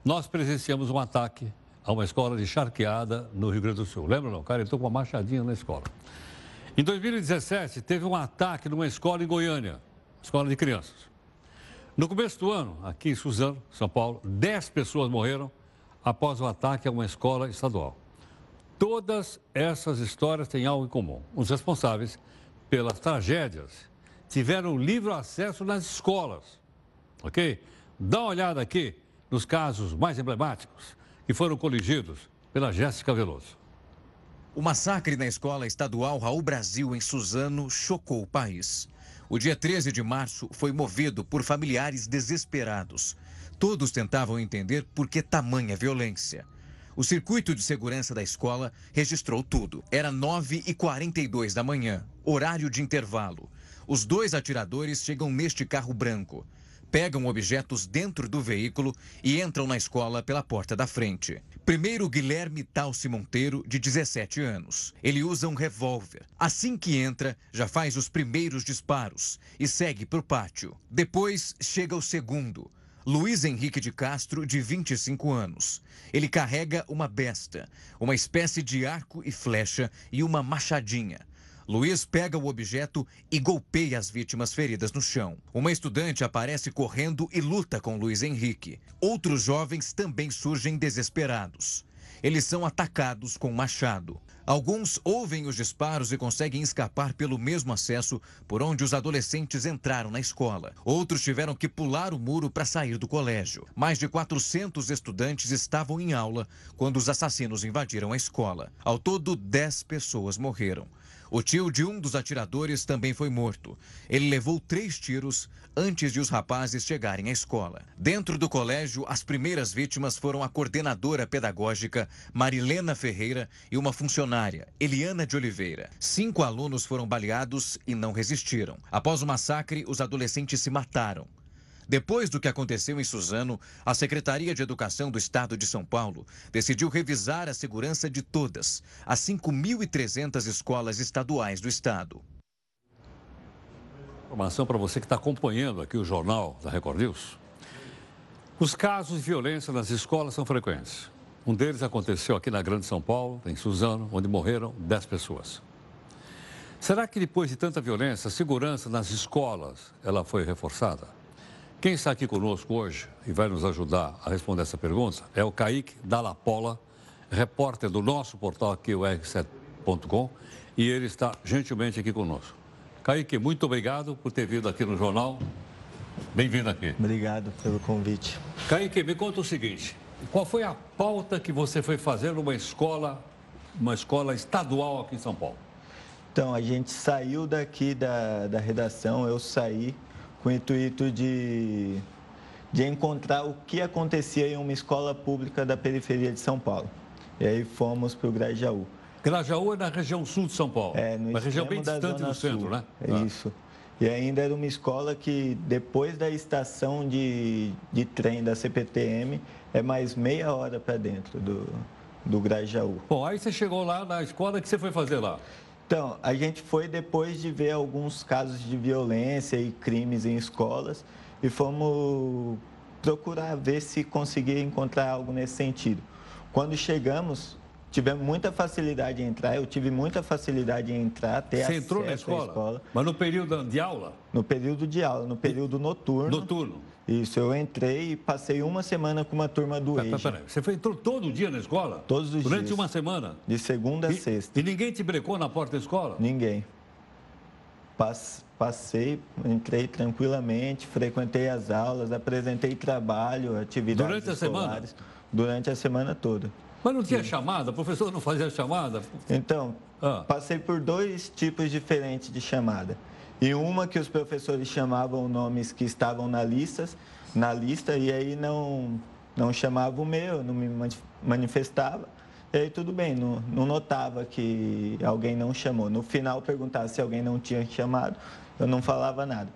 nós presenciamos um ataque a uma escola de charqueada no Rio Grande do Sul. Lembra não? Cara, ele com uma machadinha na escola. Em 2017, teve um ataque numa escola em Goiânia, escola de crianças. No começo do ano, aqui em Suzano, São Paulo, 10 pessoas morreram após o ataque a uma escola estadual. Todas essas histórias têm algo em comum. Os responsáveis pelas tragédias tiveram livre acesso nas escolas. Ok? Dá uma olhada aqui nos casos mais emblemáticos que foram coligidos pela Jéssica Veloso. O massacre na escola estadual Raul Brasil, em Suzano, chocou o país. O dia 13 de março foi movido por familiares desesperados. Todos tentavam entender por que tamanha violência. O circuito de segurança da escola registrou tudo. Era 9h42 da manhã, horário de intervalo. Os dois atiradores chegam neste carro branco pegam objetos dentro do veículo e entram na escola pela porta da frente. Primeiro, Guilherme Talci Monteiro, de 17 anos. Ele usa um revólver. Assim que entra, já faz os primeiros disparos e segue para o pátio. Depois, chega o segundo. Luiz Henrique de Castro, de 25 anos. Ele carrega uma besta, uma espécie de arco e flecha e uma machadinha. Luiz pega o objeto e golpeia as vítimas feridas no chão. Uma estudante aparece correndo e luta com Luiz Henrique. Outros jovens também surgem desesperados. Eles são atacados com machado. Alguns ouvem os disparos e conseguem escapar pelo mesmo acesso por onde os adolescentes entraram na escola. Outros tiveram que pular o muro para sair do colégio. Mais de 400 estudantes estavam em aula quando os assassinos invadiram a escola. Ao todo, 10 pessoas morreram. O tio de um dos atiradores também foi morto. Ele levou três tiros antes de os rapazes chegarem à escola. Dentro do colégio, as primeiras vítimas foram a coordenadora pedagógica Marilena Ferreira e uma funcionária, Eliana de Oliveira. Cinco alunos foram baleados e não resistiram. Após o massacre, os adolescentes se mataram. Depois do que aconteceu em Suzano, a Secretaria de Educação do Estado de São Paulo decidiu revisar a segurança de todas as 5.300 escolas estaduais do estado. Informação para você que está acompanhando aqui o jornal da Record News. Os casos de violência nas escolas são frequentes. Um deles aconteceu aqui na Grande São Paulo, em Suzano, onde morreram 10 pessoas. Será que depois de tanta violência, a segurança nas escolas ela foi reforçada? Quem está aqui conosco hoje e vai nos ajudar a responder essa pergunta é o Kaique Dallapola, repórter do nosso portal aqui, o R7.com, e ele está gentilmente aqui conosco. Kaique, muito obrigado por ter vindo aqui no jornal. Bem-vindo aqui. Obrigado pelo convite. Kaique, me conta o seguinte: qual foi a pauta que você foi fazer numa escola, uma escola estadual aqui em São Paulo? Então, a gente saiu daqui da, da redação, eu saí com o intuito de, de encontrar o que acontecia em uma escola pública da periferia de São Paulo. E aí fomos para o Grajaú. Grajaú é na região sul de São Paulo. É, no uma região bem distante do sul. centro, né? É ah. isso. E ainda era uma escola que, depois da estação de, de trem da CPTM, é mais meia hora para dentro do, do Grajaú. Bom, aí você chegou lá na escola, o que você foi fazer lá? Então, a gente foi depois de ver alguns casos de violência e crimes em escolas e fomos procurar ver se conseguia encontrar algo nesse sentido. Quando chegamos, tivemos muita facilidade em entrar, eu tive muita facilidade em entrar, ter Você entrou na escola? escola? Mas no período de aula? No período de aula, no período noturno. Noturno. Isso, eu entrei e passei uma semana com uma turma do EJA. Peraí, você foi, entrou todo dia na escola? Todos os Durante dias. Durante uma semana? De segunda a e, sexta. E ninguém te brecou na porta da escola? Ninguém. Passei, entrei tranquilamente, frequentei as aulas, apresentei trabalho, atividades Durante a escolares, semana? Durante a semana toda. Mas não tinha chamada? O professor não fazia chamada? Então, ah. passei por dois tipos diferentes de chamada. E uma que os professores chamavam nomes que estavam na lista, na lista e aí não, não chamava o meu, não me manifestava. E aí tudo bem, não, não notava que alguém não chamou. No final perguntava se alguém não tinha chamado, eu não falava nada.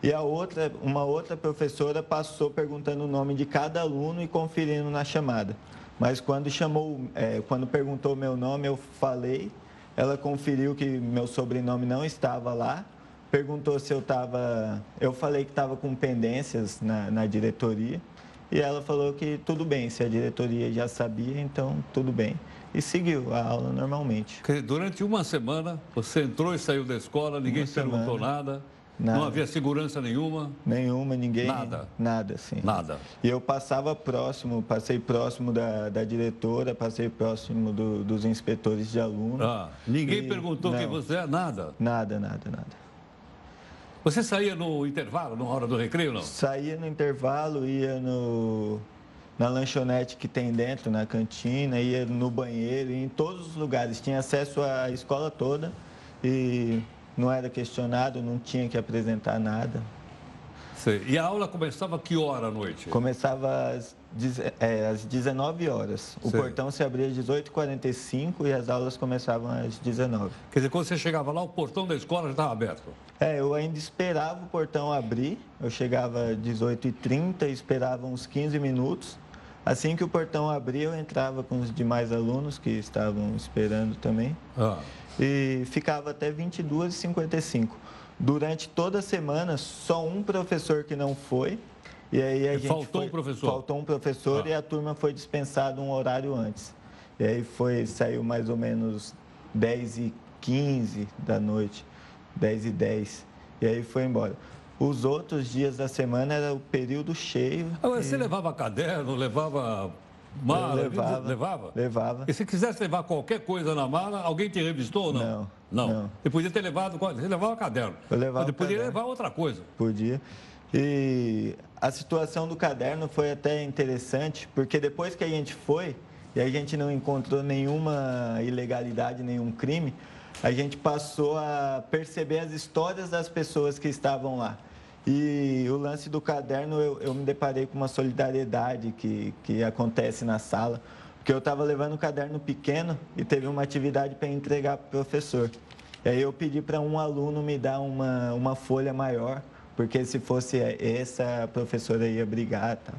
E a outra, uma outra professora passou perguntando o nome de cada aluno e conferindo na chamada. Mas quando chamou, é, quando perguntou meu nome, eu falei. Ela conferiu que meu sobrenome não estava lá. Perguntou se eu estava. Eu falei que estava com pendências na, na diretoria. E ela falou que tudo bem, se a diretoria já sabia, então tudo bem. E seguiu a aula normalmente. Durante uma semana, você entrou e saiu da escola, ninguém uma perguntou semana. nada. Nada. Não havia segurança nenhuma? Nenhuma, ninguém. Nada? Nada, sim. Nada. E eu passava próximo, passei próximo da, da diretora, passei próximo do, dos inspetores de aluno. Ah, ninguém e, perguntou não, quem você é? Nada? Nada, nada, nada. Você saía no intervalo, na hora do recreio, não? Saía no intervalo, ia no, na lanchonete que tem dentro, na cantina, ia no banheiro, ia em todos os lugares. Tinha acesso à escola toda e não era questionado, não tinha que apresentar nada. E a aula começava que hora à noite? Começava às, é, às 19 horas. O portão se abria às 18h45 e as aulas começavam às 19 Quer dizer, quando você chegava lá, o portão da escola já estava aberto? É, eu ainda esperava o portão abrir. Eu chegava às 18h30, esperava uns 15 minutos. Assim que o portão abria, eu entrava com os demais alunos que estavam esperando também. Ah e ficava até 22h55. Durante toda a semana, só um professor que não foi. E aí a e gente faltou foi, um professor? Faltou um professor ah. e a turma foi dispensada um horário antes. E aí foi, saiu mais ou menos 10 e 15 da noite, 10 e 10. E aí foi embora. Os outros dias da semana era o período cheio. Agora, e... Você levava caderno, levava Mala, levava, levava? Levava. E se quisesse levar qualquer coisa na mala, alguém te revistou ou não? Não. Não. não. Você podia ter levado, você levava caderno. Eu levava Mas podia levar outra coisa. Podia. E a situação do caderno foi até interessante, porque depois que a gente foi e a gente não encontrou nenhuma ilegalidade, nenhum crime, a gente passou a perceber as histórias das pessoas que estavam lá. E o lance do caderno, eu, eu me deparei com uma solidariedade que, que acontece na sala, porque eu estava levando um caderno pequeno e teve uma atividade para entregar para o professor. E aí eu pedi para um aluno me dar uma, uma folha maior, porque se fosse essa, a professora ia brigar. Tal.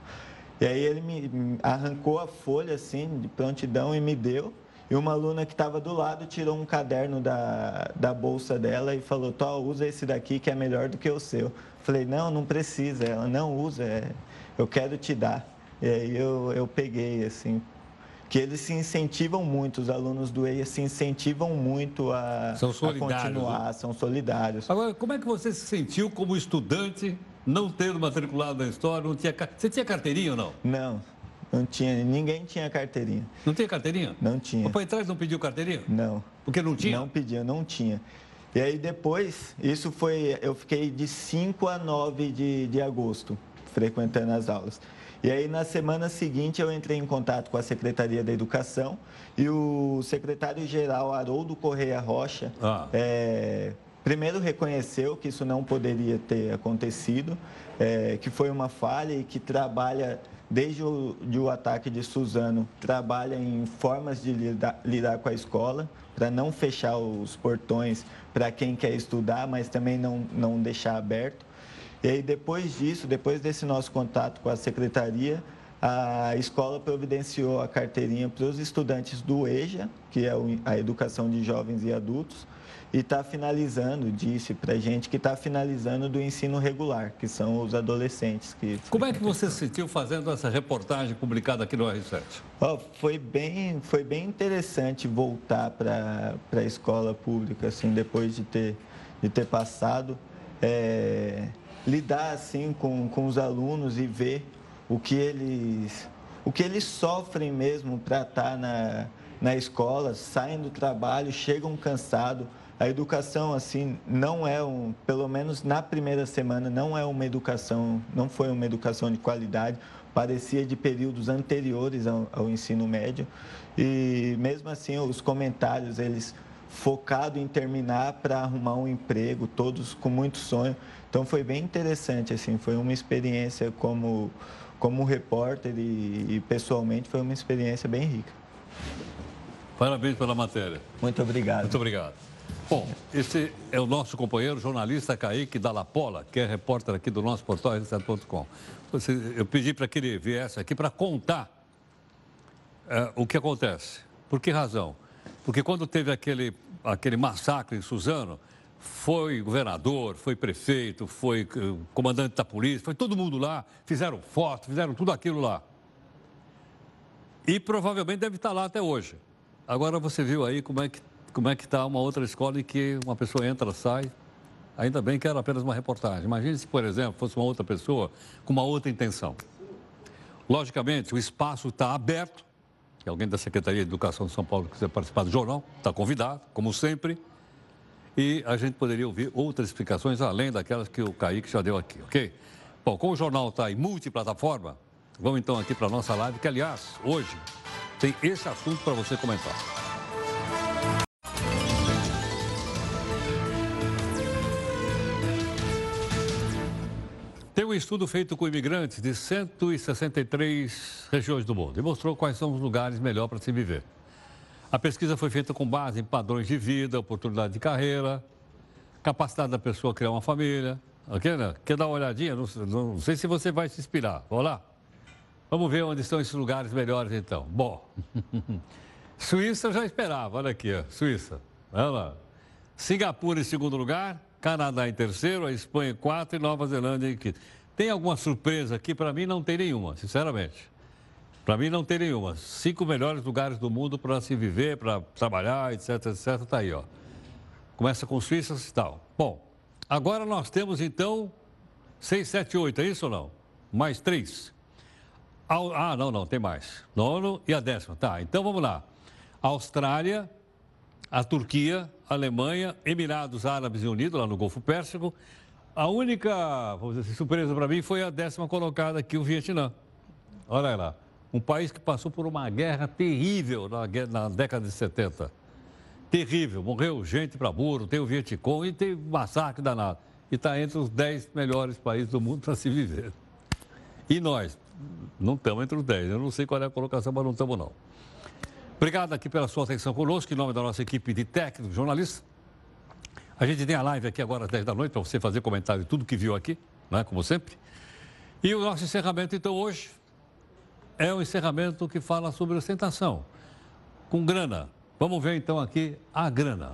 E aí ele me arrancou a folha assim, de prontidão, e me deu. E uma aluna que estava do lado tirou um caderno da, da bolsa dela e falou: Tó, usa esse daqui que é melhor do que o seu. Falei: Não, não precisa. Ela: Não, usa, é, eu quero te dar. E aí eu, eu peguei, assim. Que eles se incentivam muito, os alunos do EIA se incentivam muito a, a continuar, né? são solidários. Agora, como é que você se sentiu como estudante, não tendo matriculado na história? Não tinha, você tinha carteirinha ou não? Não, não tinha, ninguém tinha carteirinha. Não tinha carteirinha? Não tinha. O pai atrás não pediu carteirinha? Não. Porque não tinha? Não pedia, não tinha. E aí depois, isso foi, eu fiquei de 5 a 9 de, de agosto. frequentando as aulas. E aí, na semana seguinte, eu entrei em contato com a Secretaria da Educação e o secretário-geral Haroldo Correia Rocha ah. é, primeiro reconheceu que isso não poderia ter acontecido, é, que foi uma falha e que trabalha desde o, de o ataque de Suzano, trabalha em formas de lidar, lidar com a escola, para não fechar os portões para quem quer estudar, mas também não, não deixar aberto. E aí, depois disso, depois desse nosso contato com a secretaria, a escola providenciou a carteirinha para os estudantes do EJA, que é a Educação de Jovens e Adultos, e está finalizando, disse para a gente que está finalizando do ensino regular, que são os adolescentes. que. Como é que você se sentiu fazendo essa reportagem publicada aqui no R7? Oh, foi, bem, foi bem interessante voltar para a escola pública, assim, depois de ter, de ter passado. É, lidar assim com, com os alunos e ver o que eles, o que eles sofrem mesmo para estar tá na, na escola, saem do trabalho, chegam cansados a educação, assim, não é um, pelo menos na primeira semana, não é uma educação, não foi uma educação de qualidade, parecia de períodos anteriores ao, ao ensino médio. E mesmo assim, os comentários, eles focado em terminar para arrumar um emprego, todos com muito sonho. Então foi bem interessante, assim, foi uma experiência como, como repórter e, e pessoalmente foi uma experiência bem rica. Parabéns pela matéria. Muito obrigado. Muito obrigado. Bom, esse é o nosso companheiro jornalista Kaique Dallapola, que é repórter aqui do nosso portal r7.com. Eu pedi para que ele viesse aqui para contar é, o que acontece. Por que razão? Porque quando teve aquele, aquele massacre em Suzano, foi governador, foi prefeito, foi uh, comandante da polícia, foi todo mundo lá, fizeram foto, fizeram tudo aquilo lá. E provavelmente deve estar lá até hoje. Agora você viu aí como é que como é que está uma outra escola em que uma pessoa entra, sai. Ainda bem que era apenas uma reportagem. Imagine se, por exemplo, fosse uma outra pessoa com uma outra intenção. Logicamente, o espaço está aberto. Se alguém da Secretaria de Educação de São Paulo quiser participar do jornal, está convidado, como sempre. E a gente poderia ouvir outras explicações além daquelas que o Kaique já deu aqui, ok? Bom, como o jornal está em multiplataforma, vamos então aqui para a nossa live, que aliás, hoje tem esse assunto para você comentar. Estudo feito com imigrantes de 163 regiões do mundo e mostrou quais são os lugares melhor para se viver. A pesquisa foi feita com base em padrões de vida, oportunidade de carreira, capacidade da pessoa criar uma família. Ok, né? Quer dar uma olhadinha? Não, não sei se você vai se inspirar. Vamos lá? Vamos ver onde estão esses lugares melhores então. Bom, <laughs> Suíça já esperava, olha aqui, ó, Suíça. Olha lá. Singapura em segundo lugar, Canadá em terceiro, a Espanha em quarto e Nova Zelândia em quinto. Tem alguma surpresa aqui? Para mim não tem nenhuma, sinceramente. Para mim não tem nenhuma. Cinco melhores lugares do mundo para se viver, para trabalhar, etc, etc. Está aí, ó. Começa com Suíça e tal. Bom, agora nós temos então seis, sete, oito, é isso ou não? Mais três. Ah, não, não, tem mais. Nono e a décima. Tá, então vamos lá. Austrália, a Turquia, a Alemanha, Emirados Árabes Unidos, lá no Golfo Pérsico. A única vamos dizer assim, surpresa para mim foi a décima colocada aqui, o Vietnã. Olha lá, um país que passou por uma guerra terrível na, na década de 70. Terrível, morreu gente para burro, tem o Vietcong e tem massacre danado. E está entre os 10 melhores países do mundo <laughs> para se viver. E nós, não estamos entre os 10. Eu não sei qual é a colocação, mas não estamos não. Obrigado aqui pela sua atenção conosco, em nome da nossa equipe de técnicos, jornalistas. A gente tem a live aqui agora às 10 da noite para você fazer comentário de tudo que viu aqui, né, como sempre. E o nosso encerramento, então, hoje é um encerramento que fala sobre ostentação, com grana. Vamos ver, então, aqui a grana.